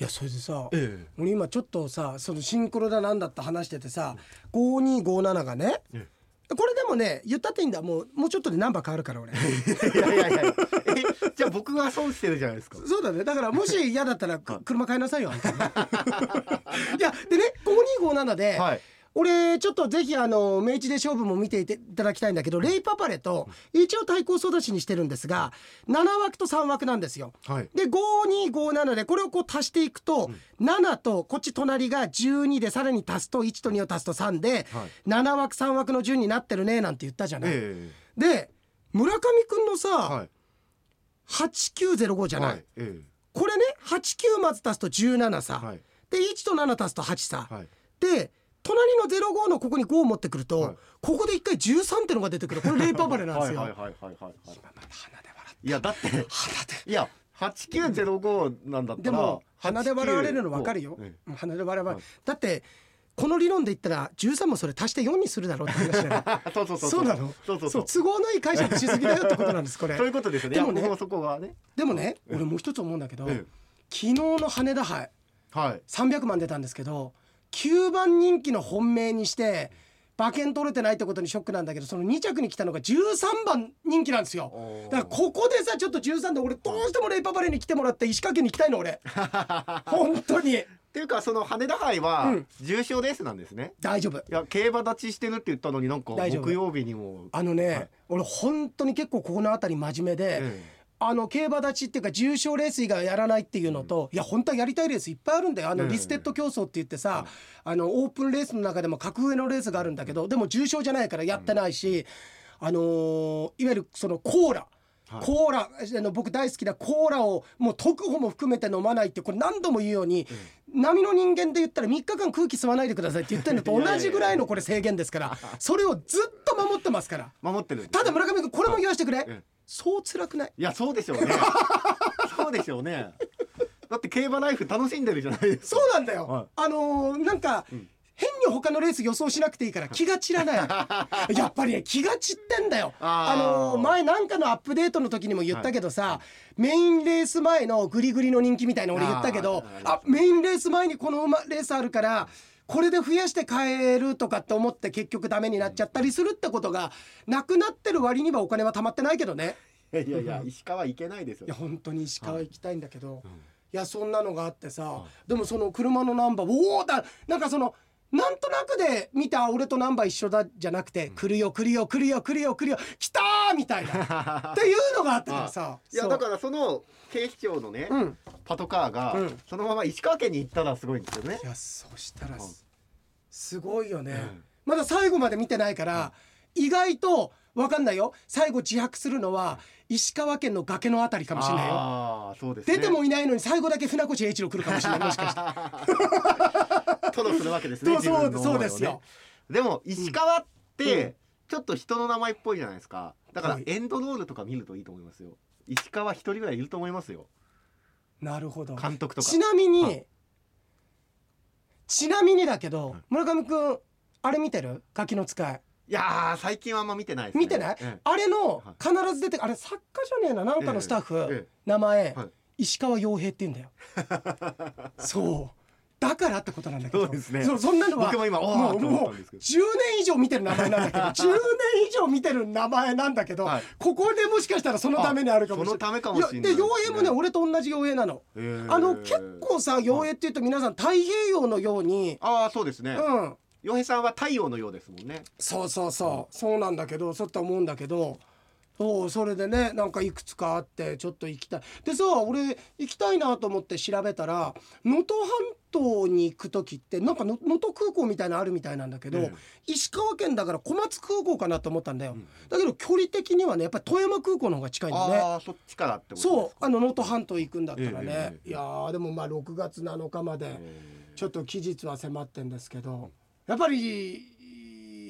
いやそれでさ、え俺今ちょっとさそのシンクロだなんだって話しててさ5257がねえこれでもね言ったっていいんだ。もうもうちょっとでナンバー変わるから俺。いやいやいや。えじゃあ僕が損してるじゃないですか。そうだね。だからもし嫌だったらく車買いなさいよ いやでね5257で、はい俺ちょっとぜひあの明治で勝負も見ていただきたいんだけどレイパパレと一応対抗育ちにしてるんですが7枠と3枠なんですよ。はい。で5257でこれをこう足していくと、7とこっち隣が12でさらに足すと1と2を足すと3で、はい。7枠3枠の順になってるねなんて言ったじゃない。えで村上くんのさ、えはい。8905じゃない、はい。えこれね89まず足すと17さ、えはい。で1と7足すと8さ、はい。で隣の05のここに5を持ってくると、はい。ここで一回13ってのが出てくる。これレイパパレなんですよ。はいやだってっ鼻で。いや8905なんだったらでも鼻で笑われるの分かるよ、鼻で笑われはい。だってこの理論で言ったら13もそれ足して4にするだろうって話だよえ そうそうそうそう。なの？そう都合のいい解釈しすぎだよってことなんです。これ。そういうことですよね。でもね。そこがね。でもねええ。俺もう一つ思うんだけど、え昨日の羽田杯えはい。300万出たんですけど9番人気の本命にして馬券取れてないってことにショックなんだけどその2着に来たのが13番人気なんですよ。だからここでさちょっと13で俺どうしてもレイパパレに来てもらって石川県に行きたいの俺。本当に。っていうかその羽田杯うはん。重賞レースなんですね、大丈夫。いや競馬立ちしてるって言ったのになんか木曜日にも。あのね、はい。俺本当に結構ここの辺り真面目で、えあの競馬立ちっていうか重賞レース以外やらないっていうのと、いや本当はやりたいレースいっぱいあるんだよ。あのええリステッド競争って言ってさ、あのオープンレースの中でも格上のレースがあるんだけどでも重賞じゃないからやってないし、あのーいわゆるそのコーラ。はい。コーラあの僕大好きなコーラをもう特保も含めて飲まないってこれ何度も言うように、波の人間で言ったら3日間空気吸わないでくださいって言ってるのと同じぐらいのこれ制限ですからそれをずっと守ってますから。守ってるただ村上君これも言わせてくれ、ええそう辛くない？いやそうでしょうね。そうでしょ うね。だって競馬ライフ楽しんでるじゃないですか。そうなんだよ、はい。あのーなんか、ん。変に他のレース予想しなくていいから気が散らない やっぱりね気が散ってんだよ。あのー前なんかのアップデートの時にも言ったけどさ、メインレース前のグリグリの人気みたいな俺言ったけど。あメインレース前にこの馬レースあるからこれで増やして変えるとかって思って結局ダメになっちゃったりするってことがなくなってる割にはお金は貯まってないけどね。いやいやいや石川行けないですよいや本当に石川行きたいんだけど、うんいやそんなのがあってさ、でもその車のナンバーおおだなんかそのなんとなくで見た俺とナンバー一緒だじゃなくて、来るよ来るよ来るよ来るよ来るよ来たーみたいな。っていうのがあってさ。いやだからその警視庁のね、うん。パトカーが、うん。そのまま石川県に行ったらすごいんですよね。いやそしたらすすごいよね、うん。まだ最後まで見てないから、意外と分かんないよ。最後自白するのは石川県の崖のあたりかもしれないよ。ああそうですね。出てもいないのに最後だけ船越英一郎来るかもしれないもしかして。トロするわけですねそうそうですよ。でも石川っうん。てちょっと人の名前っぽいじゃないですか。だからはい。エンドロールとか見るといいと思いますよ石川一人ぐらいいると思いますよ。なるほど。監督とか。ちなみに、はい。ちなみにだけど、はい。村上くんあれ見てる？ガキの使い。いやー最近はあんま見てないですね。見てない、えあれのは必ず出てあれ作家じゃねえななんかのスタッフ、ええ。名前、はい。石川洋平って言うんだよ。そうだからってことなんだけど。そうですね。そそんなのは僕も今もうもうたんですけど。10年以上見てる名前なんだけど 10年以上見てる名前なんだけど、はい。ここでもしかしたらそのためにあるかもしれない。そのためかもしれない。やで洋平もね俺と同じ洋平なの。えー。あの結構さ洋平っていうと皆さん太平洋のように。ああそうですね。うん。洋平さんは太陽のようですもんね。そうそうそう。そうなんだけどそうって思うんだけどそうそれでねなんかいくつかあってちょっと行きたい。でさ俺行きたいなと思って調べたら能登半島に行く時ってなんかの能登空港みたいなのあるみたいなんだけど、え石川県だから小松空港かなと思ったんだよ、ん。だけど距離的にはねやっぱり富山空港の方が近いんだよね。ああそっちからってことそう。あの能登半島行くんだったらね、ええええいやーでもまあ6月7日まで、え。ちょっと期日は迫ってんですけどやっぱり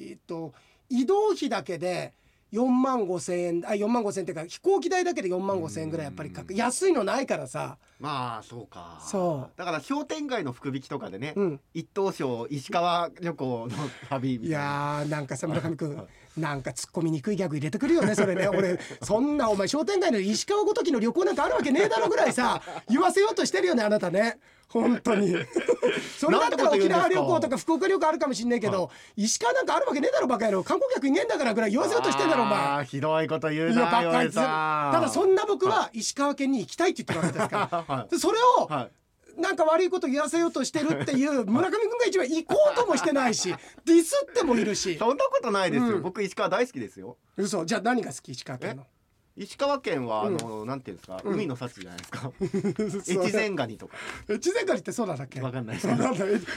えーっと移動費だけで4万5千円あ4万5千円っていうか飛行機代だけで4万5千円ぐらいやっぱりかく安いのないからさ。ーまあそうか。そう。だから商店街の福引きとかでね、うん。一等賞石川旅行の旅みたいいなやーなんかさ村上君なんか突っ込みにくいギャグ入れてくるよねそれね。俺そんなお前商店街の石川ごときの旅行なんかあるわけねえだろぐらいさ言わせようとしてるよねあなたね本当に。それだったら沖縄旅行とか福岡旅行あるかもしんないけど、石川なんかあるわけねえだろバカ野郎。観光客いねえんだからぐらい言わせようとしてんだろお前。ひどいこと言うなバカたただそんな僕は石川県に行きたいって言ってるわけですから。はでそれをい、はい。なんか悪いこと言わせようとしてるっていう村上君が一番行こうともしてないし ディスってもいるし。そんなことないですよ、うん。僕石川大好きですよ。嘘。じゃあ何が好き石川県の？石川県はあの、なんていうんですか、うん。海の幸じゃないですか。越前ガニとか。越前ガニってそうなんだっけ？わかんないです。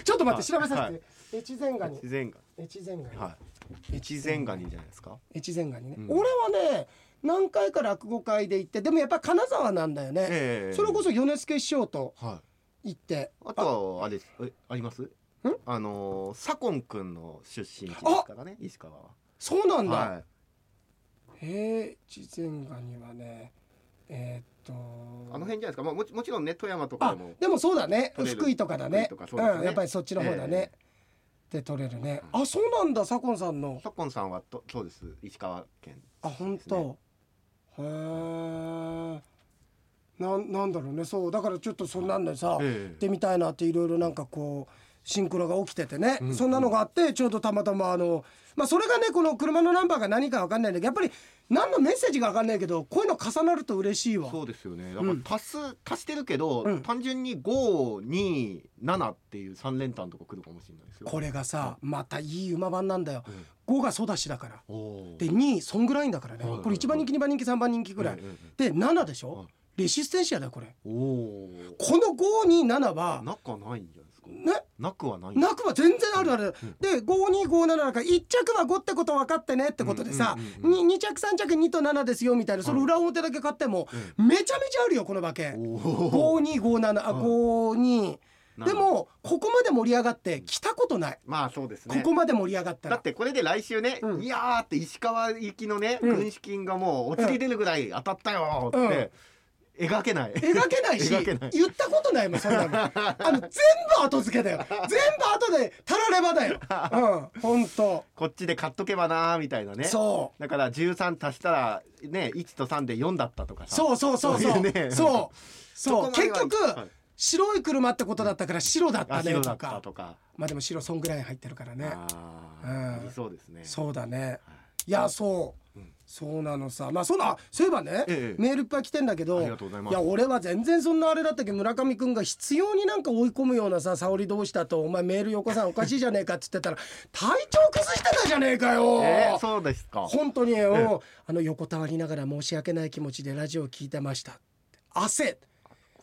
ちょっと待って調べさはせて。越前ガニ。越前ガ越前ガニ。ニはい。越前ガニじゃないですか？越前ガニね。うん。俺はね何回か落語会で行ってでもやっぱ金沢なんだよね。ええそれこそ米助師匠とはい。行って。あとはあれです。えあります？あのー左近くんの出身地ですからね石川は。そうなんだはいへえ越前ガニはねえーっとあの辺じゃないですか、まあ、もちもちろんね富山とかもでもそうだね。福井とかだね。福井とかそうんやっぱりそっちの方だね、で取れるね。あそうなんだ。左近さんの。左近さんはとそうです。石川県あ本当、へえなんなんだろうね。そう。だからちょっとそんなんでさ、ええ。行ってみたいなっていろいろなんかこうシンクロが起きててね、うん。そんなのがあってちょうどたまたまあのまあそれがねこの車のナンバーが何かわかんないんだけどやっぱり何のメッセージがわかんないけどこういうの重なると嬉しいわ。そうですよね。だから足す、足してるけど、うん。単純に527っていう3連単とか来るかもしれないですよ。これがさまたいい馬番なんだよ。うん。5がソダシだから。で2位そんぐらいんだからね。これ1番人気2番人気3番人気ぐらいで7でしょ？はい。レシステンシアだよこれ。この527は中ないんじゃない？ですか？ね？なくはない。なくは全然あるある。うん。で5257だから1着は5ってこと分かってねってことでさうんうんうん 2, 着3着2と7ですよみたいなその裏表だけ買ってもめちゃめちゃあるよこの馬券。おお5257あはい52でもここまで盛り上がって来たことない。まあそうですね。ここまで盛り上がったら。だってこれで来週ね、うん。いやーって石川行きのね、うん。軍資金がもうお釣り出るぐらい当たったよーって、描けない。描けないし言ったことないもんそんなの。あの全部後付けだよ。全部後でたらればだよ。うん本当こっちで買っとけばなーみたいなね。そう。だから13足したらね1と3で4だったとかさ。そうそうそうそう。そうね。そう。そう。結局、はい。白い車ってことだったから白だったねとか。とか。まあでも白そんぐらい入ってるからね。あうん。そうですね。そうだね。はい。いやそう、うんそうなのさ。まあそんなそういえばね、ええ。メールいっぱい来てんだけどありがとうございます。や俺は全然そんなあれだったけど村上くんが必要になんか追い込むようなさ沙織どうした？とお前メール横さんおかしいじゃねえかっつってたら体調崩してたじゃねえかよ、えー、そうですか。本当にあの横たわりながら申し訳ない気持ちでラジオを聞いてました汗。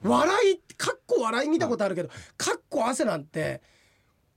笑いかっこ笑い見たことあるけどかっこ汗なんて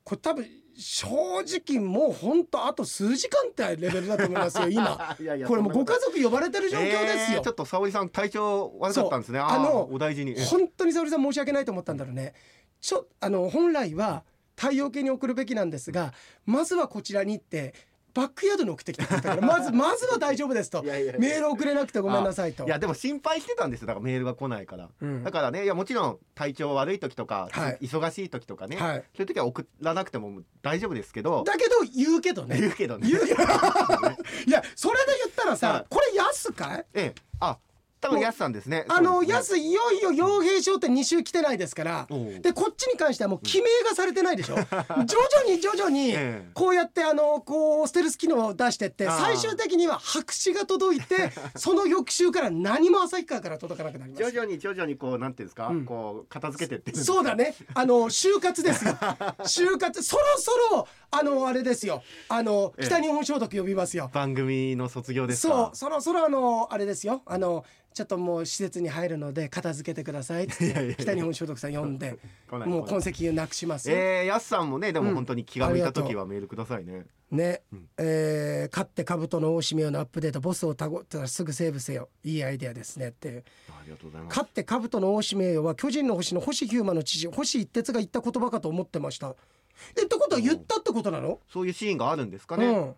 これ多分正直もう本当あと数時間ってレベルだと思いますよ 今。いやいやこれもうご家族呼ばれてる状況ですよ。えーちょっと沙織さん体調悪かったんですね。あのお大事に。え。本当に沙織さん申し訳ないと思ったんだろうね。ちょあの本来は太陽系に送るべきなんですがまずはこちらに行ってバックヤードに送ってきてくれたからまず まずは大丈夫ですと。メール送れなくてごめんなさいと。いやでも心配してたんです。よだからメールが来ないから、うん。だからねいやもちろん体調悪い時とか、はい。忙しい時とかね、はい。そういう時は送らなくても大丈夫ですけど。だけど言うけどね。言うけどね。言う いやそれで言ったらさ、はい。これ安かい？ええ。あ多分やすさんですね。あの、そうです安いよいよ傭兵商店2週来てないですからでこっちに関してはもう記名がされてないでしょ。徐々に徐々にええ。こうやってあのこうステルス機能を出してって最終的には白紙が届いて その翌週から何も旭川から届かなくなります。徐々に徐々にこうなんていうんですか、うん。こう片付けてってるそうだね。あの就活ですよ。就活。そろそろあのあれですよ。あのええ。北日本消毒呼びますよ。番組の卒業ですそかう。そろそろあのあれですよ。あのちょっともう施設に入るので片付けてください北日本消毒さん呼んで。もう痕跡をなくしますよ、えー、やすさんもねでうん。も本当に気が向いた時はメールくださいね、ね、うん。えー勝って兜の大締めよのアップデートボスをたごったらすぐセーブせよ。いいアイデアですねっていう。ありがとうございます。勝って兜の大締めよは巨人の星の星ヒューマの知事星一徹が言った言葉かと思ってました。えってことは言ったってことなの、そういうシーンがあるんですかね、うん。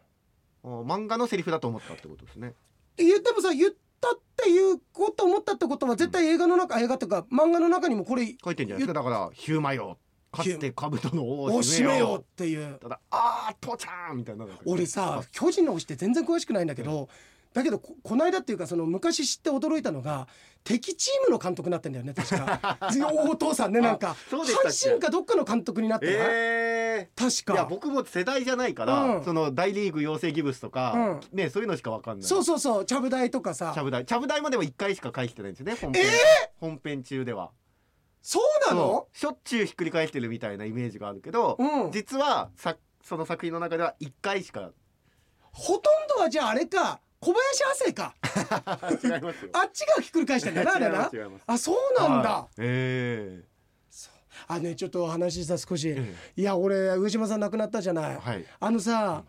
あ漫画のセリフだと思ったってことですね。言ってもさ言ったっていうこと思ったってことは絶対映画の中、映画とか漫画の中にもこれ書いてんじゃないですか。だからヒューマよ勝って兜の尾おを締めよう。しめようっていう。ただあー父ちゃんみたいな俺さ巨人の推しって全然詳しくないんだけど、だけどここの間っていうかその昔知って驚いたのが敵チームの監督になってんだよね確か。お父さんねなんか。阪神かどっかの監督になってない、え確ー、いやか僕も世代じゃないから、うん。その大リーグ養成ギブスとか、ねそういうのしかわかんない。そうそうそうちゃぶ台とかさ。ちゃぶ台。ちゃぶ台までも1回しか返してないんですよね本編,、え本編中では。そうなの？しょっちゅうひっくり返してるみたいなイメージがあるけど、うん。実はさその作品の中では1回しか。ほとんどはじゃああれか小林亜生か。違いますよ。あっちがひっくり返してんだなあれな。あそうなんだ、はい。えあねちょっと話さ少し、えいや俺上島さん亡くなったじゃない、えはい。あのさ、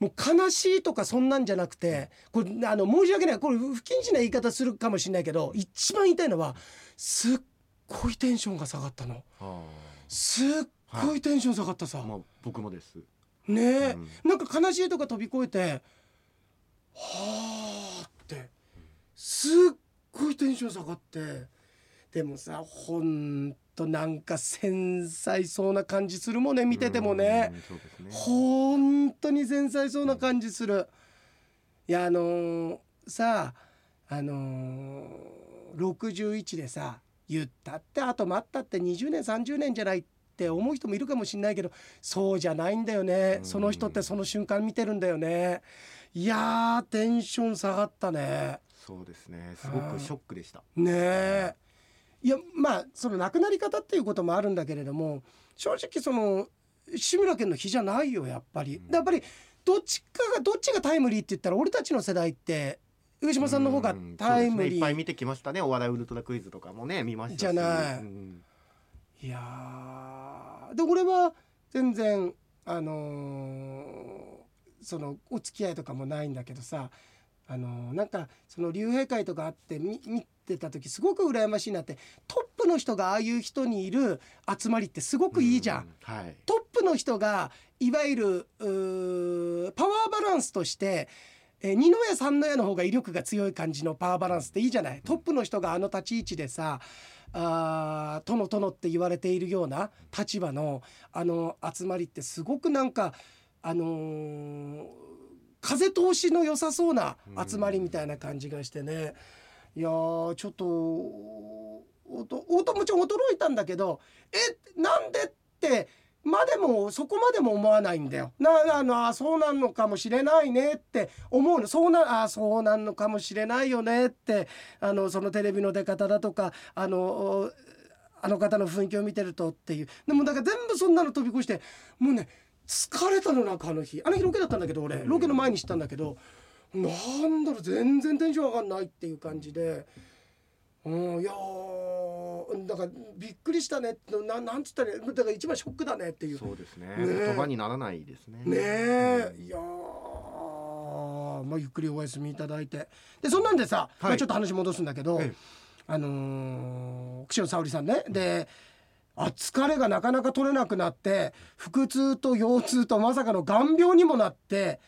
もう悲しいとかそんなんじゃなくてこれあの申し訳ない。これ不謹慎な言い方するかもしれないけど一番言いたいのはすっごいテンションが下がったの。あすっごいテンション下がったさ、ーまあ僕もです。ねえ、うん。なんか悲しいとか飛び越えてはあって。すっごいテンション下がって。でもさほんとなんか繊細そうな感じするもんね見ててもね。うんそうですね。本当に繊細そうな感じする。いやあのーさああのー、61でさ言ったってあと待ったって20年30年じゃないって思う人もいるかもしれないけどそうじゃないんだよね。うん。その人ってその瞬間見てるんだよねいやーテンション下がったね。そうですね。すごくショックでした。ねえ。いやまあその亡くなり方っていうこともあるんだけれども正直その志村けんの日じゃないよやっぱり、うん。やっぱりどっちかがどっちがタイムリーって言ったら俺たちの世代って上島さんの方がうんタイムリー、ね。いっぱい見てきましたね。お笑いウルトラクイズとかもね見ましたし。じゃない。うん。いやー。で俺は全然あのーそのお付き合いとかもないんだけどさあのーなんかその竜兵会とかあって見見てた時すごく羨ましいなってトップの人がああいう人にいる集まりってすごくいいじゃん。うはい。トップの人がいわゆるパワーバランスとして、えー二の矢三の矢の方が威力が強い感じのパワーバランスっていいじゃない？トップの人があの立ち位置でさあー殿殿って言われているような立場のあの集まりってすごくなんかあのー風通しの良さそうな集まりみたいな感じがしてね。いやちょっとおとおともちろん驚いたんだけどえなんでってまでもそこまでも思わないんだよ。なあのあそうなんのかもしれないねって思うの。そうなあそうなんのかもしれないよねってあのそのテレビの出方だとかあのあの方の雰囲気を見てるとっていう。でもだから全部そんなの飛び越してもうね疲れたのなんかあの日。あの日ロケだったんだけど俺。ロケの前に知ったんだけどなんだろう全然テンション上がんないっていう感じで。うん、いやーだからびっくりしたねななんつったらいい？だから一番ショックだねっていう。そうですね。ね。え言葉にならないですね。ねえ。いやーまあゆっくりお休みいただいて。でそんなんでさ、まあ、ちょっと話戻すんだけど、ええ。あのー、串野沙織さんね。であ疲れがなかなか取れなくなって腹痛と腰痛とまさかの眼病にもなって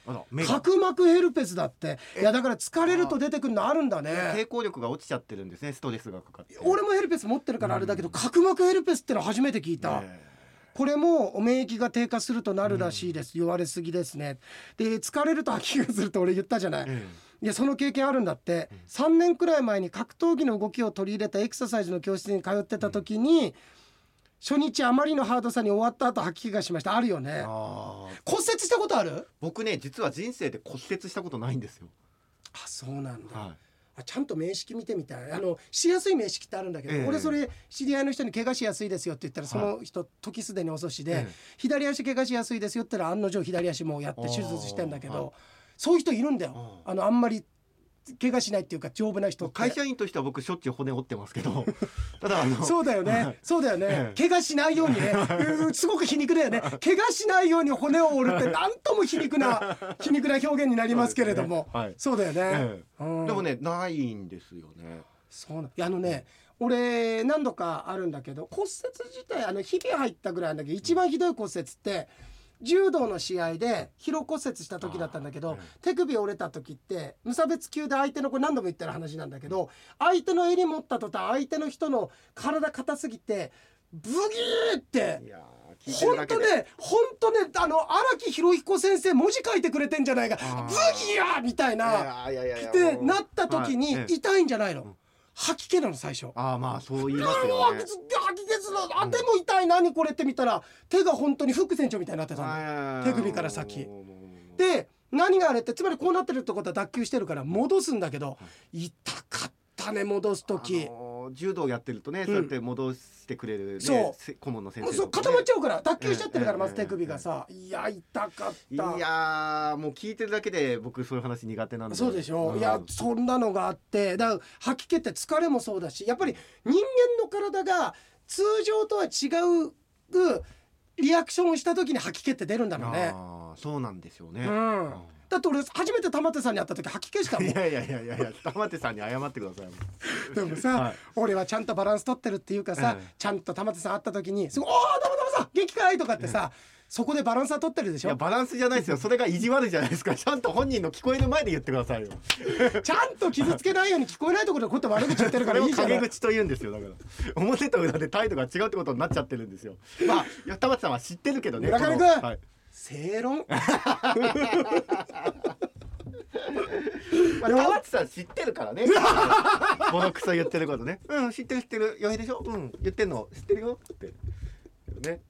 角膜ヘルペスだって。いやだから疲れると出てくるのあるんだね。抵抗力が落ちちゃってるんですねストレスがかかって。俺もヘルペス持ってるからあれだけど、角膜ヘルペスっての初めて聞いた、えこれも免疫が低下するとなるらしいです、言われすぎですね。で疲れると吐き気がすると俺言ったじゃない、えいやその経験あるんだって、3年くらい前に格闘技の動きを取り入れたエクササイズの教室に通ってた時に、初日あまりのハードさに終わった後吐き気がしました。あるよね。骨折したことある？僕ね実は人生で骨折したことないんですよ。あそうなんだ、はあちゃんと名式見てみたい。あのしやすい名式ってあるんだけど、ええ。俺それ知り合いの人に怪我しやすいですよって言ったらそはの人、時すでに遅しで、ええ。左足怪我しやすいですよって言ったら案の定左足もうやって手術してんだけど、はい。そういう人いるんだよ。あのあんまり怪我しないっていうか丈夫な人会社員としては僕しょっちゅう骨折ってますけど。ただあのそうだよね、はい。そうだよね、ええ。怪我しないようにね。う んすごく皮肉だよね。怪我しないように骨を折るってなんとも皮肉な 皮肉な表現になりますけれども。そうねはい。そうだよね、えうん。でもねないんですよね。そうなんいやあのね俺何度かあるんだけど骨折自体あのひび入ったぐらいなんだけど一番ひどい骨折って柔道の試合で疲労骨折した時だったんだけど手首折れた時って無差別級で相手のこれ何度も言ってる話なんだけど相手の襟持った途端相手の人の体硬すぎてブギーって本当ね本当ねあの荒木博彦先生文字書いてくれてんじゃないか。ブギーみたいなってなった時に痛いんじゃないの吐き気なの最初。ああまあそう言いますよね吐き気するあでも痛い何これって見たら手が本当に副船長みたいになってたの。手首から先で何があれってつまりこうなってるってことは脱臼してるから戻すんだけど痛かったね戻す時あ。のー柔道やってるとね、そうやって戻してくれる、ね、そう。せ顧問の先生そう固まっちゃうから脱臼しちゃってるからええまず手首がさいや痛かった。いやーもう聞いてるだけで僕そういう話苦手なんでそうでしょ、ん。いやそんなのがあってだから吐き気って疲れもそうだしやっぱり人間の体が通常とは違うリアクションをした時に吐き気って出るんだろうね。そうなんですよね、うんだって俺初めて玉手さんに会った時吐き気したもんいやいやいやいや玉手さんに謝ってくださいでもさ、はい。俺はちゃんとバランス取ってるっていうかさ、ええ。ちゃんと玉手さん会った時にすごい「おお玉手さん元気かい?」とかってさ、そこでバランスは取ってるでしょ？いやバランスじゃないですよ。それが意地悪じゃないですか。ちゃんと本人の聞こえる前で言ってくださいよ。ちゃんと傷つけないように聞こえないところでこうやって悪口言ってるからいいじゃない？陰口と言うんですよだから。表と裏で態度が違うってことになっちゃってるんですよ。まあ玉手さんは知ってるけどね。村上君。はい正論？まあ、玉手さん知ってるからね。ボロクソ言ってることね。うん知ってる知ってる。余平でしょ？うん言ってんの知ってるよ。って。ね。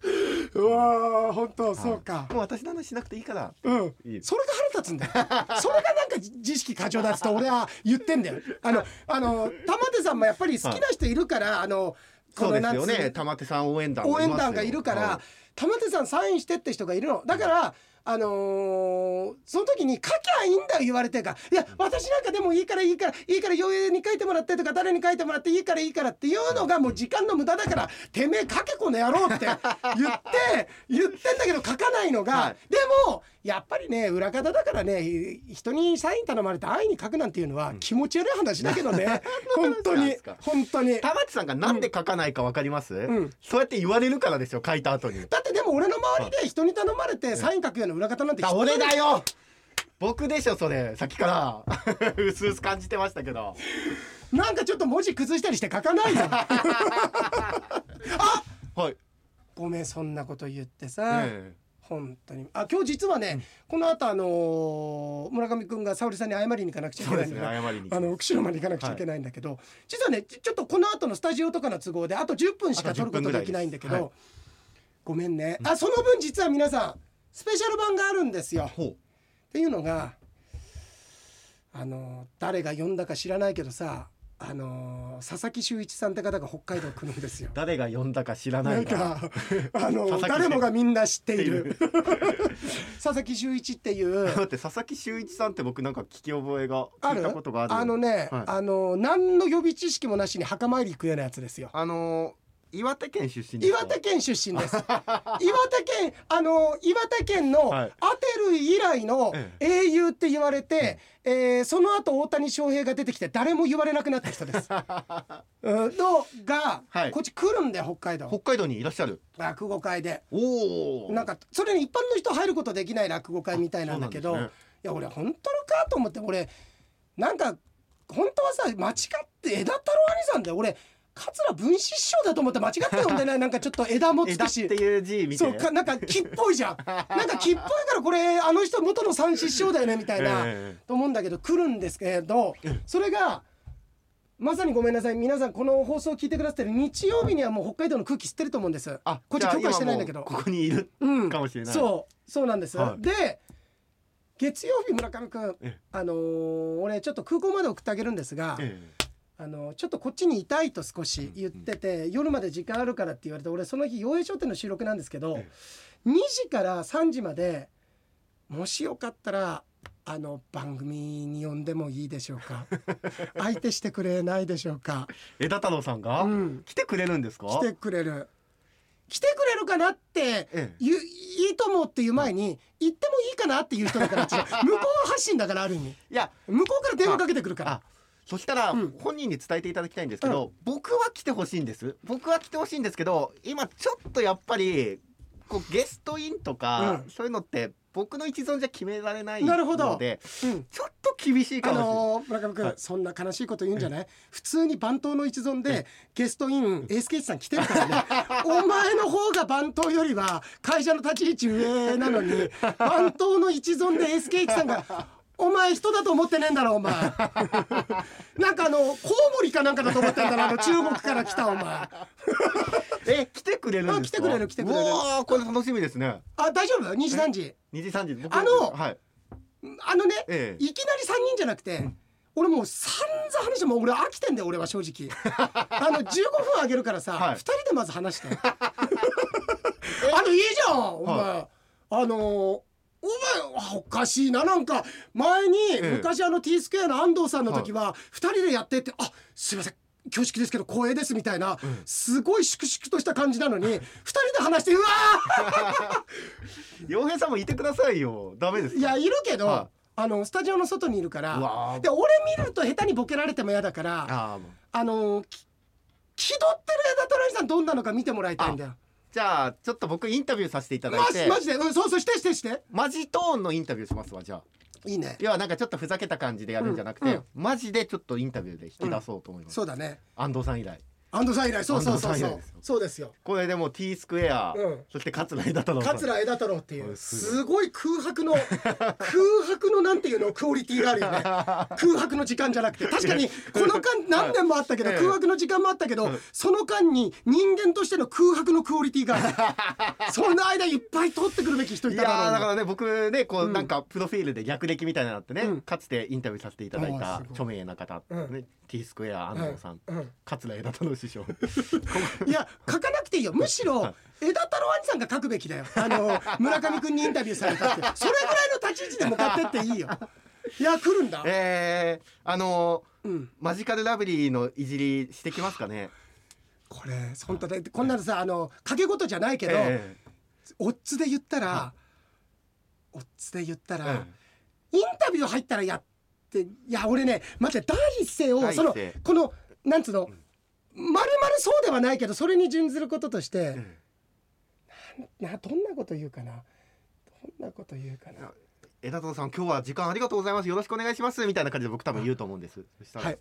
うわー本当そうか、もう私の話しなくていいから。うん。いいそれが腹立つんだよ。それがなんか自意識過剰だっつって俺は言ってんだよ。あの あの玉手さんもやっぱり好きな人いるから、あのこそうですよね。玉手さん応援団応援団がいるから、は玉手さんサインしてって人がいるの。だから、あのーその時に書きゃいいんだよ言われてるから「いや私なんかでもいいからいいからいいから余裕に書いてもらって」とか誰に書いてもらっていいからいいからっていうのがもう時間の無駄だから「てめえ書けこの野郎」って言って言ってんだけど書かないのが、はい。でもやっぱりね裏方だからね人にサイン頼まれて安易に書くなんていうのは気持ち悪い話だけどね、本当に。なんですか？本当に。玉手さんがなんで書かないかわかります、ん。そうやって言われるからですよ書いた後に。だってでも俺の周りで人に頼まれてサイン書くような裏方なんて俺だよ！僕でしょそれ。さっきから。うすうす感じてましたけど。なんかちょっと文字崩したりして書かないよ はい、ごめんそんなこと言ってさ、え本当に。あ今日実はね、この後あのー村上くんが沙織さんに謝りに行かなくちゃいけないんだそうですね謝りにあの釧路まで行かなくちゃいけないんだけど、実はねちちょっとこの後のスタジオとかの都合であと10分しかあと10撮ることできないんだけど、分ぐらい。でごめんね、あその分実は皆さんスペシャル版があるんですよ。っていうのがあの誰が呼んだか知らないけどさあの佐々木修一さんって方が北海道来るんですよ。誰が呼んだか知らなな。いんかかあの誰もがみんな知っている。佐々木修一っていう。だって佐々木修一さんって僕なんか聞き覚えが聞いたことがあるあのね、はい。あの何の予備知識もなしに墓参り行くようなやつですよ。あのー岩手県出身ですか？岩手県出身です。岩手県あの岩手県のはい。アテル以来のえ英雄って言われて、えーその後大谷翔平が出てきて誰も言われなくなった人です。うんのが、はい。こっち来るんだよ北海道。北海道にいらっしゃる。落語会で。おおなんかそれに一般の人入ることできない落語会みたいなんだけど、ね。いや俺本当のかと思って俺なんか本当はさ間違って枝太郎兄さんで俺桂文枝師匠だと思って間違って呼んでない？なんかちょっと枝もつ枝くし。っていう字見てそうかなんか木っぽいじゃん。なんか木っぽいからこれあの人元の三師匠だよねみたいな、ええ。と思うんだけど来るんですけどそれがまさにごめんなさい皆さんこの放送を聞いてくださってる日曜日にはもう北海道の空気吸ってると思うんです。あこっち許可してないんだけど。ここにいるうん。かもしれない。そうそうなんです、はい。で月曜日村上君ええ。あのー俺ちょっと空港まで送ってあげるんですが、えあのちょっとこっちにいたいと少し言ってて、夜まで時間あるからって言われて俺その日洋栄商店の収録なんですけど、え2時から3時までもしよかったらあの番組に呼んでもいいでしょうか？相手してくれないでしょうか？え枝太郎さんが、うん。来てくれるんですか？来てくれる。来てくれるかなってええ。いいと思うっていう前に行ってもいいかなっていう人だから向こう発信だからある意味。いや。向こうから電話かけてくるから。あそしたら、うん。本人に伝えていただきたいんですけど、僕は来てほしいんです。僕は来てほしいんですけど今ちょっとやっぱりこうゲストインとか、うん。そういうのって僕の一存じゃ決められないなるほど。のでうん。ちょっと厳しいかあもしれない、のー村上君、はい。そんな悲しいこと言うんじゃない？普通に番頭の一存でゲストインエースケイチさん来てるからね。お前の方が番頭よりは会社の立ち位置上なのに番頭の一存でエースケイチさんがお前人だと思ってねえんだろお前。なんかあのコウモリかなんかだと思ってんだろあの中国から来たお前。え来てくれるんですか？あ来てくれる来てくれる。うわーこれ楽しみですね。あ大丈夫？2時3時。2時3時。僕あのはい。あのね、ええ。いきなり3人じゃなくて、俺もう散々話してもう俺飽きてんだよ俺は正直。あの15分あげるからさ、はい。2人でまず話して。あのいいじゃんお前、はあのお前あおかしいな。なんか前に、ええ。昔あの T スクエアの安藤さんの時は2人でやってって「あすいません。恐縮ですけど光栄です」みたいな、ん。すごい粛々とした感じなのに2人で話してうわ洋平さんもいてくださいよ。ダメですいやいるけど、はあのスタジオの外にいるからで俺見ると下手にボケられても嫌だからあのき気取ってる枝虎さんどんなのか見てもらいたいんだよ。じゃあちょっと僕インタビューさせていただいマてジマジで、うん、そうそうしてしてして。マジトーンのインタビューしますわじゃあ。いいね。要はなんかちょっとふざけた感じでやるんじゃなくて、うん。うん。マジでちょっとインタビューで引き出そうと思います、そうだね。安藤さん以来安藤さん以来そうそうそうそう。そうですよ。これでも T スクエア、うん。そして桂枝太郎桂枝太郎っていううんすすごい空白の 空白のなんていうのクオリティがあるよね。空白の時間じゃなくて。確かに この間何年もあったけどええ。空白の時間もあったけどうん。その間に人間としての空白のクオリティがある。その間いっぱい取ってくるべき人いいたやーだかだろうらね僕ねこう、うん。なんかプロフィールで逆歴みたいなのあってね、うん。かつてインタビューさせていただいた著名な方、うん。ね T スクエア安藤さん、うんうん。桂枝太郎師匠。いや書かなくていいよ。むしろは枝太郎兄さんが書くべきだよ。あの 村上君にインタビューされたって。それぐらいの立ち位置で向かってっていいよ。いや来るんだ、えー、あのーうん、マジカルラブリーのいじりしてきますかね。これ本当でこんなのさあの掛け事じゃないけど、えオッズで言ったらはオッズで言ったーら、インタビュー入ったらやっていや俺ね待って第一声をそのこのなんつうの、まるまるそうではないけどそれに準ずることとして、えなどんなこと言うかな。どんなこと言うかな。枝太郎さん今日は時間ありがとうございます。よろしくお願いします。みたいな感じで僕多分言うと思うんです。はい。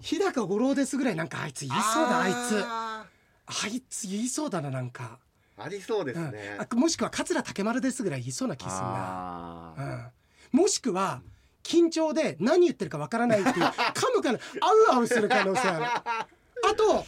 日高五郎ですぐらいなんかあいつ言いそうだあいつ。ああいつ言いそうだななんか、ーありそうですうん。ね、あもしくは桂竹丸ですぐらい言いそうな気するな、うん、もしくは緊張で何言ってるかわからないっていう 噛むからあうあうする可能性ある。あと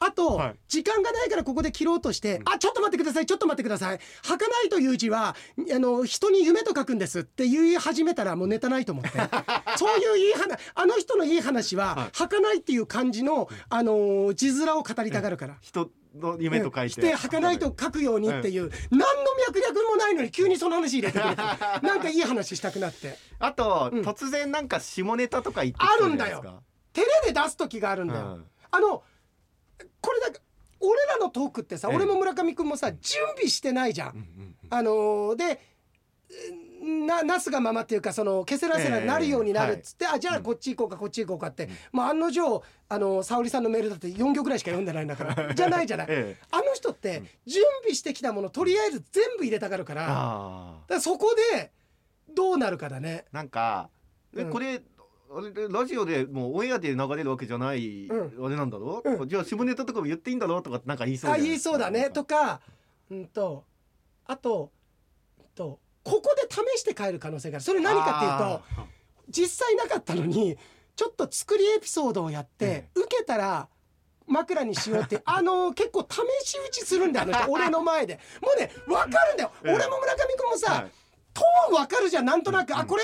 あと、はい。時間がないからここで切ろうとして「あちょっと待ってくださいちょっと待ってください」「儚い」という字はあの人に夢と書くんですって言い始めたらもうネタないと思って。そういういい話あの人のいい話は、はい。儚いっていう漢字の、あの字面を語りたがるから。人の夢と書いて、して儚いと書くようにっていう、何の脈略もないのに急にその話入れてくれて なんかいい話したくなって。あと、うん。突然なんか下ネタとか言ってきあるんだよ。照れで出す時があるんだよ、うん。あのこれだけ俺らのトークってさ、ええ。俺も村上君もさ準備してないじゃん、うんうん。あのーでななすがままっていうかそのケセラセラになるようになるっつって、あじゃあこっち行こうかこっち行こうかって、まあ案の定あの沙織さんのメールだって4行ぐらいしか読んでないんだからじゃないじゃない、ええ。あの人って準備してきたものとりあえず全部入れたがるからだかあらそこでどうなるかだね。ーなんかえうん。これラジオでもうオンエアで流れるわけじゃない、うあれなんだろ、うじゃあ下ネタとかも言っていいんだろ？うとかなんか言いそうあ言いそうだね。とかうんとあとうんとここで試して帰る可能性がある。それ何かっていうと実際なかったのにちょっと作りエピソードをやってえ、受けたら枕にしようって あの結構試し打ちするんだよあの人 俺の前で。もうね分かるんだよ、ええ俺も村上君もさ、はい。トーン分かるじゃんなんとなく、うん。あこれ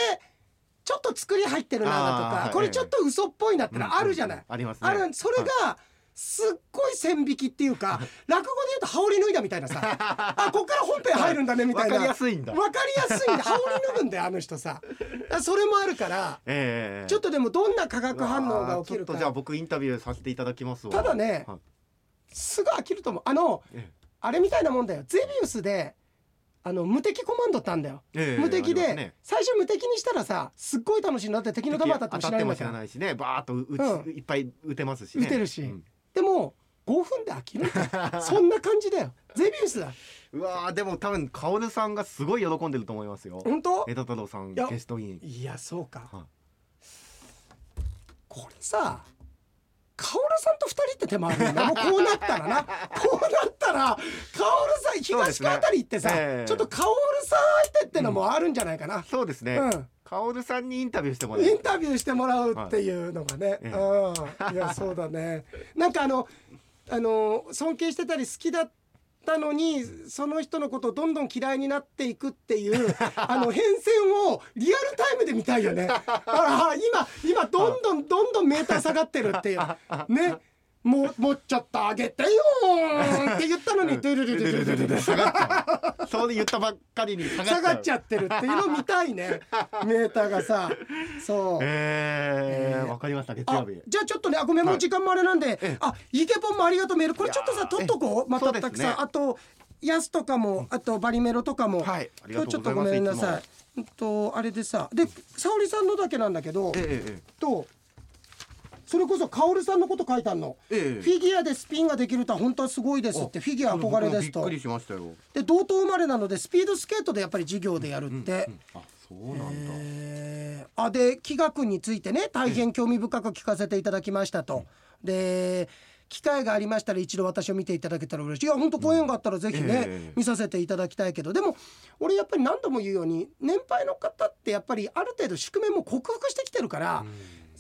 ちょっと作り入ってるなだとか、これちょっと嘘っぽいなってのあるじゃない、うんうんありますね。ある。それがすっごい線引きっていうか落語で言うと羽織脱いだみたいなさ。あこっから本編入るんだねみたいな。わかりやすいんだ。わかりやすいんだ。羽織脱ぐんだよ あの人さ。あそれもあるからええちょっとでもどんな化学反応が起きるうわーちょっとじゃあか僕インタビューさせていただきますわ。ただねはい。すぐ飽きると思う。あのえあれみたいなもんだよ。ゼビウスであの無敵コマンドってあんだよ。えええ無敵で、ね。最初無敵にしたらさすっごい楽しいなって敵の弾当たっても知らないんだから。当たっても知らないしね。バーッとういっぱい打てますしね。打てるし。うんでも5分で飽きるんだよそんな感じだよ。ゼビウスだ。うわーでも多分カオルさんがすごい喜んでると思いますよ。本当？枝太郎さんゲストインいやそうか、はい。これさカオルさんと二人って手もあるよな。もうこうなったらな。こうなったらカオルさん東川あたり行ってさ、ええ。ちょっとカオルさん相手ってのもあるんじゃないかな、そうですね、うん。カオルさんにインタビューしてもらう。インタビューしてもらうっていうのがね、ええうん。いやそうだね。なんかあのあの尊敬してたり好きだったのにその人のことをどんどん嫌いになっていくっていう あの変遷をリアルタイムで見たいよね。ああ今今どんどんどんどんメーター下がってるっていう。ね。もうもうちょっとあげてよって言ったのにでゥルルルルルルル下がっそうで言ったばっかりに下がっちゃ下がっちゃってるっていうの見たいねメーターがさそうええー、わ、かりました月曜日じゃあちょっとねあごめんもう時間もあれなんで、はい、あイケポンもありがとうメールこれちょっとさ取っとこうまたたくさん、ね、あとヤスとかもあとバリメロとかも、はい、今日ちょっとごめんなさいいとあれでさで沙織さんのだけなんだけど、ええええとそれこそカオルさんのこと書いてあるの、ええ。えフィギュアでスピンができるとは本当はすごいですってフィギュア憧れですと。びっくりしましたよ。で同等生まれなのでスピードスケートでやっぱり授業でやるって、あそうなんだ、えー。あで気学についてね大変興味深く聞かせていただきましたと。で機会がありましたら一度私を見ていただけたら嬉しい。いや本当ご縁があったらぜひね、ええ。見させていただきたいけど。でも俺やっぱり何度も言うように年配の方ってやっぱりある程度宿命も克服してきてるから、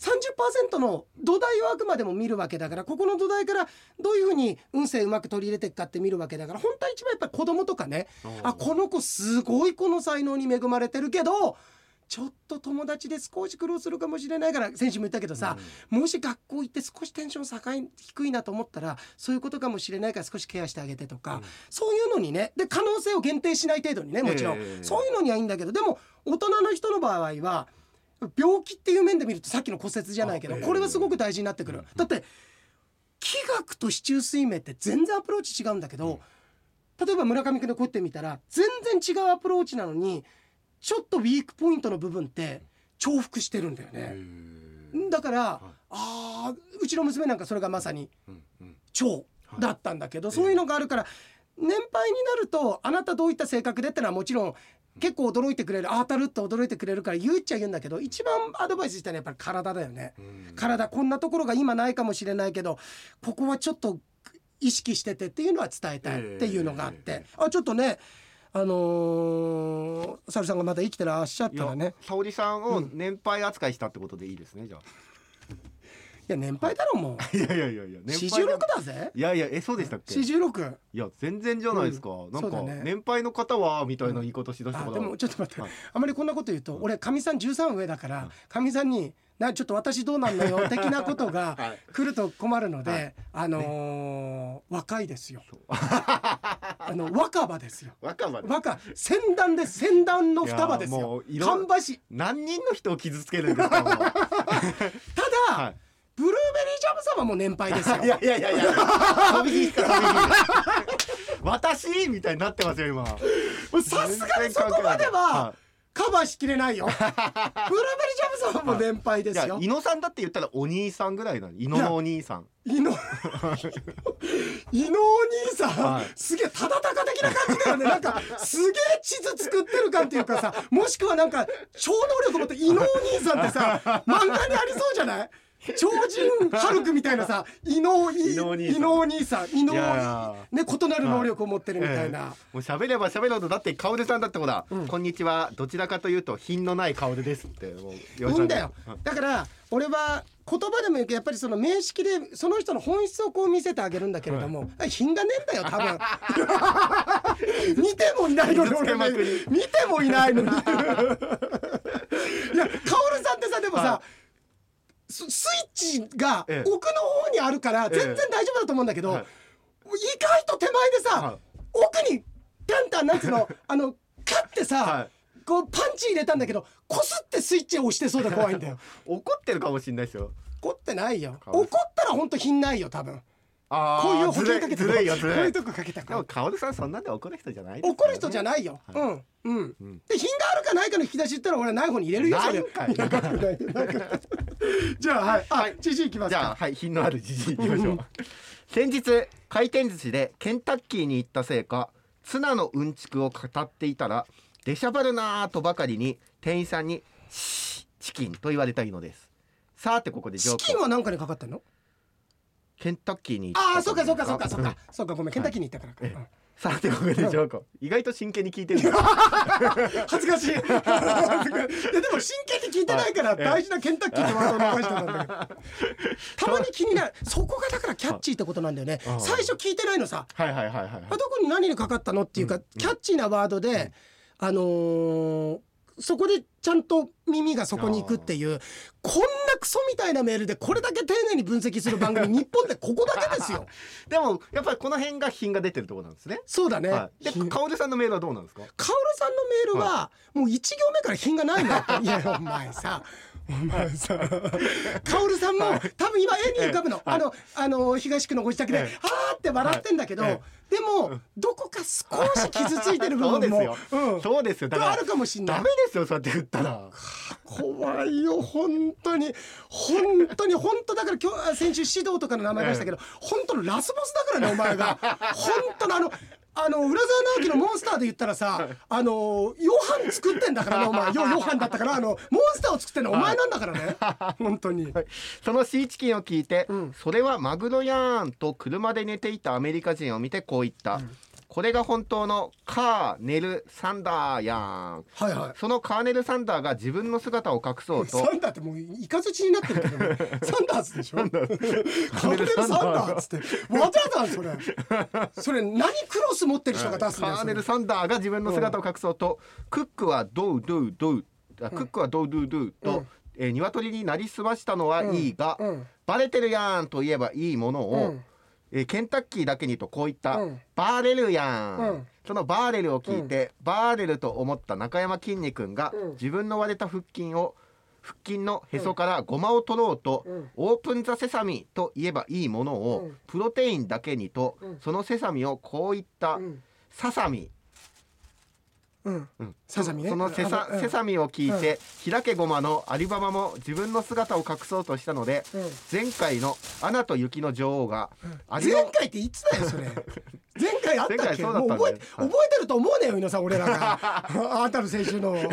30%の土台をあくまでも見るわけだからここの土台からどういうふうに運勢うまく取り入れていくかって見るわけだから本当は一番やっぱり子供とかねあこの子すごいこの才能に恵まれてるけどちょっと友達で少し苦労するかもしれないから先週も言ったけどさ、もし学校行って少しテンション高い低いなと思ったらそういうことかもしれないから少しケアしてあげてとか、そういうのにねで可能性を限定しない程度にねもちろん、ええ。そういうのにはいいんだけどでも大人の人の場合は病気っていう面で見るとさっきの骨折じゃないけどこれはすごく大事になってくる。だって気学と四柱推命って全然アプローチ違うんだけど、例えば村上君でこうやって見たら全然違うアプローチなのにちょっとウィークポイントの部分って重複してるんだよね。だから、あーうちの娘なんかそれがまさに腸だったんだけど、そういうのがあるから年配になるとあなたどういった性格でってのはもちろん結構驚いてくれるあ当たるって驚いてくれるから言うっちゃ言うんだけど一番アドバイスしたのはやっぱり体だよね。うん。体こんなところが今ないかもしれないけどここはちょっと意識しててっていうのは伝えたいっていうのがあって、えあちょっとねあのー、サルさんがまだ生きてらっしゃったらね。沙織さんを年配扱いしたってことでいいですねじゃいや年配だろもう。あ いやいやいやいや年四配十六だぜ。いやいやえそうでしたっけ？四十六。いや全然じゃないですか、うん。なんかね。年配の方はみたいな言い方しだしたから、あでもちょっと待って、はい。あまりこんなこと言うと俺かみさん13上だからかみさんになちょっと私どうなんのよ 的なことがはい。来ると困るので、はい。あのー若いですよ。あの若葉ですよ。若葉で若先端で先端の双葉ですよ。ういろ看板師何人の人を傷つけるんですかただ、はいブルーベリージャムさんはもう年配ですよ。いやいやいやいや。私みたいになってますよ今。さすがにそこまではカバーしきれないよ。ブルーベリージャムさんはもう年配ですよ。伊野さんだって言ったらお兄さんぐらいなの。伊野のお兄さん。伊野伊野お兄さん、はい。すげえただたか的な感じだよね。なんかすげえ地図作ってる感っていうかさもしくはなんか超能力持って伊野お兄さんってさ 漫画にありそうじゃない？超人ハルクみたいなさ伊野伊伊野お兄さん。伊野お兄さん。伊野いやいやね異なる能力を持ってるみたいえな。えもう喋れば喋るほどだって薫さんだってほら、うん。こんにちは。どちらかというと品のない薫ですってもういいんだよ。だから俺は言葉でも言うけどやっぱりその名式でその人の本質をこう見せてあげるんだけれども、品がねえんだよ多分。見てもいないのに俺。ね見てもいないのに。いや薫さんってさでもさ、はススイッチがええ。奥の方にあるから全然大丈夫だと思うんだけど、はい。意外と手前でさ、はい。奥にタンタンなんつうの あのカッてさ、はい。こうパンチ入れたんだけどこすってスイッチを押してそうで怖いんだよ。怒ってるかもしれないですよ。怒ってないよ。怒ったら本当品ないよ多分こういう保険かけてこうるい。ういとこかけたでもから薫さんそんなんで怒る人じゃないです怒る人じゃないよ、はい。うんうん。うん。で品があるかないかの引き出し言ったら俺はない方に入れるよそい じゃあはい。あはいじじいきますじゃあかはい品のあるじじい行きましょう。先日回転寿司でケンタッキーに行ったせいかツナのうんちくを語っていたら出しゃばるなぁとばかりに店員さんに「シーチキン」と言われたいのです。さてここでチキンは何かにかかってんの？ケンタッキーにああそうかそうかそうかそううん。かそうかごめんケンタッキーに行ったからか。えうん。さてここでジョーク意外と真剣に聞いてる恥ずかしい。でも真剣に聞いてないからはい大事なケンタッキーってワードを残してたんだけど。たまに気になる。そこがだからキャッチーってことなんだよね。最初聞いてないのさ。はいはいはいはいあどこに何にかかったのっていうか、キャッチーなワードで、あのーそこでちゃんと耳がそこに行くっていうこんなクソみたいなメールでこれだけ丁寧に分析する番組日本でここだけですよ。でもやっぱりこの辺が品が出てるところなんですね。そうだね、はい、でひカオルさんのメールはどうなんですか？カオルさんのメールは、もう一行目から品がないんだっていやお前さカオルさんも多分今絵に浮かぶの、あのあの東区のご自宅で、ええ。あーって笑ってんだけど、はいでもどこか少し傷ついてる部 そう分もですよ、うん。そうですよ。だからあるかもしんない。ダメですよそうやって言ったら。怖いよ本当に。本当に本当だから今日先週指導とかの名前出したけど、本当のラスボスだからねお前が。本当のあのあの浦沢直樹のモンスターで言ったらさあのヨハン作ってんだからねお前。ヨヨハンだったからあのモンスターを作ってんのお前なんだからね。本当に。そのシーチキンを聞いて、うん。それはマグロやーんと車で寝ていたアメリカ人を見てこう言った、これが本当のカーネル・サンダーやーん。はいはい。そのカーネル・サンダーが自分の姿を隠そうと。サンダーってもうイカズチになってるけどね サンダースでしょ？カーネルサンダーっつって。わざわざそれ。それ何クロス持ってる人が出すんだよそれ。カーネル・サンダーが自分の姿を隠そうと、クックはドウドゥドゥあクックはドウドゥドゥと、うん。えー鶏になりすましたのはいいが、うん。バレてるやんと言えばいいものを、うんえーケンタッキーだけにとこう言った、うん。バーレルやん、うん。そのバーレルを聞いて、バーレルと思った中山きんに君が、うん。自分の割れた腹筋を腹筋のへそからごまを取ろうと、うん。オープン・ザ・セサミと言えばいいものを、うん。プロテインだけにと、うん。そのセサミをこう言った、うん。ササミ、うん。うん。ササミね。そのセサ,、セサミを聞いて、開けごまのアリババも自分の姿を隠そうとしたので、うん。前回の「アナと雪の女王が」アリの前回っていつだよそれ。前回あったっ前回けそう覚え覚えてると思うねよ井野さん俺らが。あんたの先週の。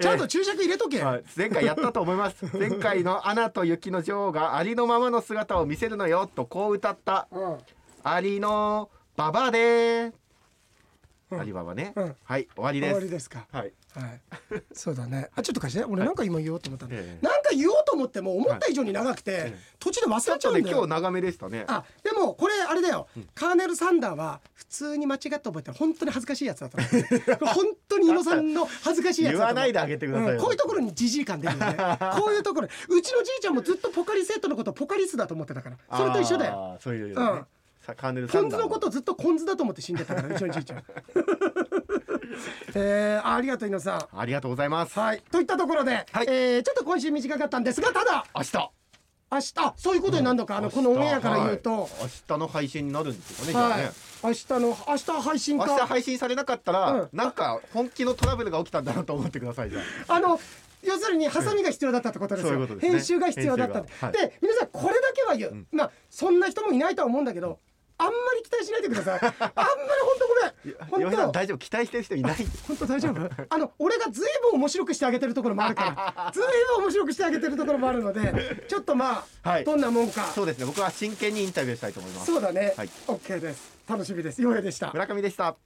ちゃんと注釈入れとけ、はい。前回やったと思います。前回の「アナと雪の女王がありのままの姿を見せるのよ」とこう歌ったうん「ありのババで」うんアリババね、うん。はい終わり終です。わりですか。はい。はい。そうだね。あちょっと貸して。俺なんか今言おうと思ったんだ、ええ。なんか言おうと思っても思った以上に長くて、え途中で忘れちゃうんだよ。ね今日長めでしたね。あでもこれあれだよ、カーネル・サンダーは普通に間違って覚えたら本当に恥ずかしいやつだと思う 本当に井野さんの恥ずかしいやつ言わないであげてくださいこういうところにジジイ感出るよね。こういうところ。うちのじいちゃんもずっとポカリセットのことポカリスだと思ってたから。それと一緒だよ。あーそういううん。さカーネル・サポンンダー酢のことをずっとコンズだと思って死んでたからう ちのじいちゃんえー、あありがとう井野さん。ありがとうございます、はい。といったところで、はい。えーちょっと今週短かったんですがただ明日。明日あそういうことになるのか、あのこのオンエアから言うと、はい明日の配信になるんですよねじゃあはい。ね、明日の明日配信明か日配信されなかったら、うん。なんか本気のトラブルが起きたんだなと思ってくださいじゃあ。あの要するにハサミが必要だったってことですよ、そういうことですね。編集が必要だったって、編集が。で皆さんこれだけは言う、まあそんな人もいないとは思うんだけどあんまり期待しないでください。あんまり本当ごめん。本当大丈夫？期待してる人いない。本当大丈夫？あの俺がずいぶん面白くしてあげてるところもあるから。ずいぶん面白くしてあげてるところもあるのでちょっとまあ、はい。どんなもんか。そうですね。僕は真剣にインタビューしたいと思います。そうだね、はい。OK です。楽しみです。ようやでした。村上でした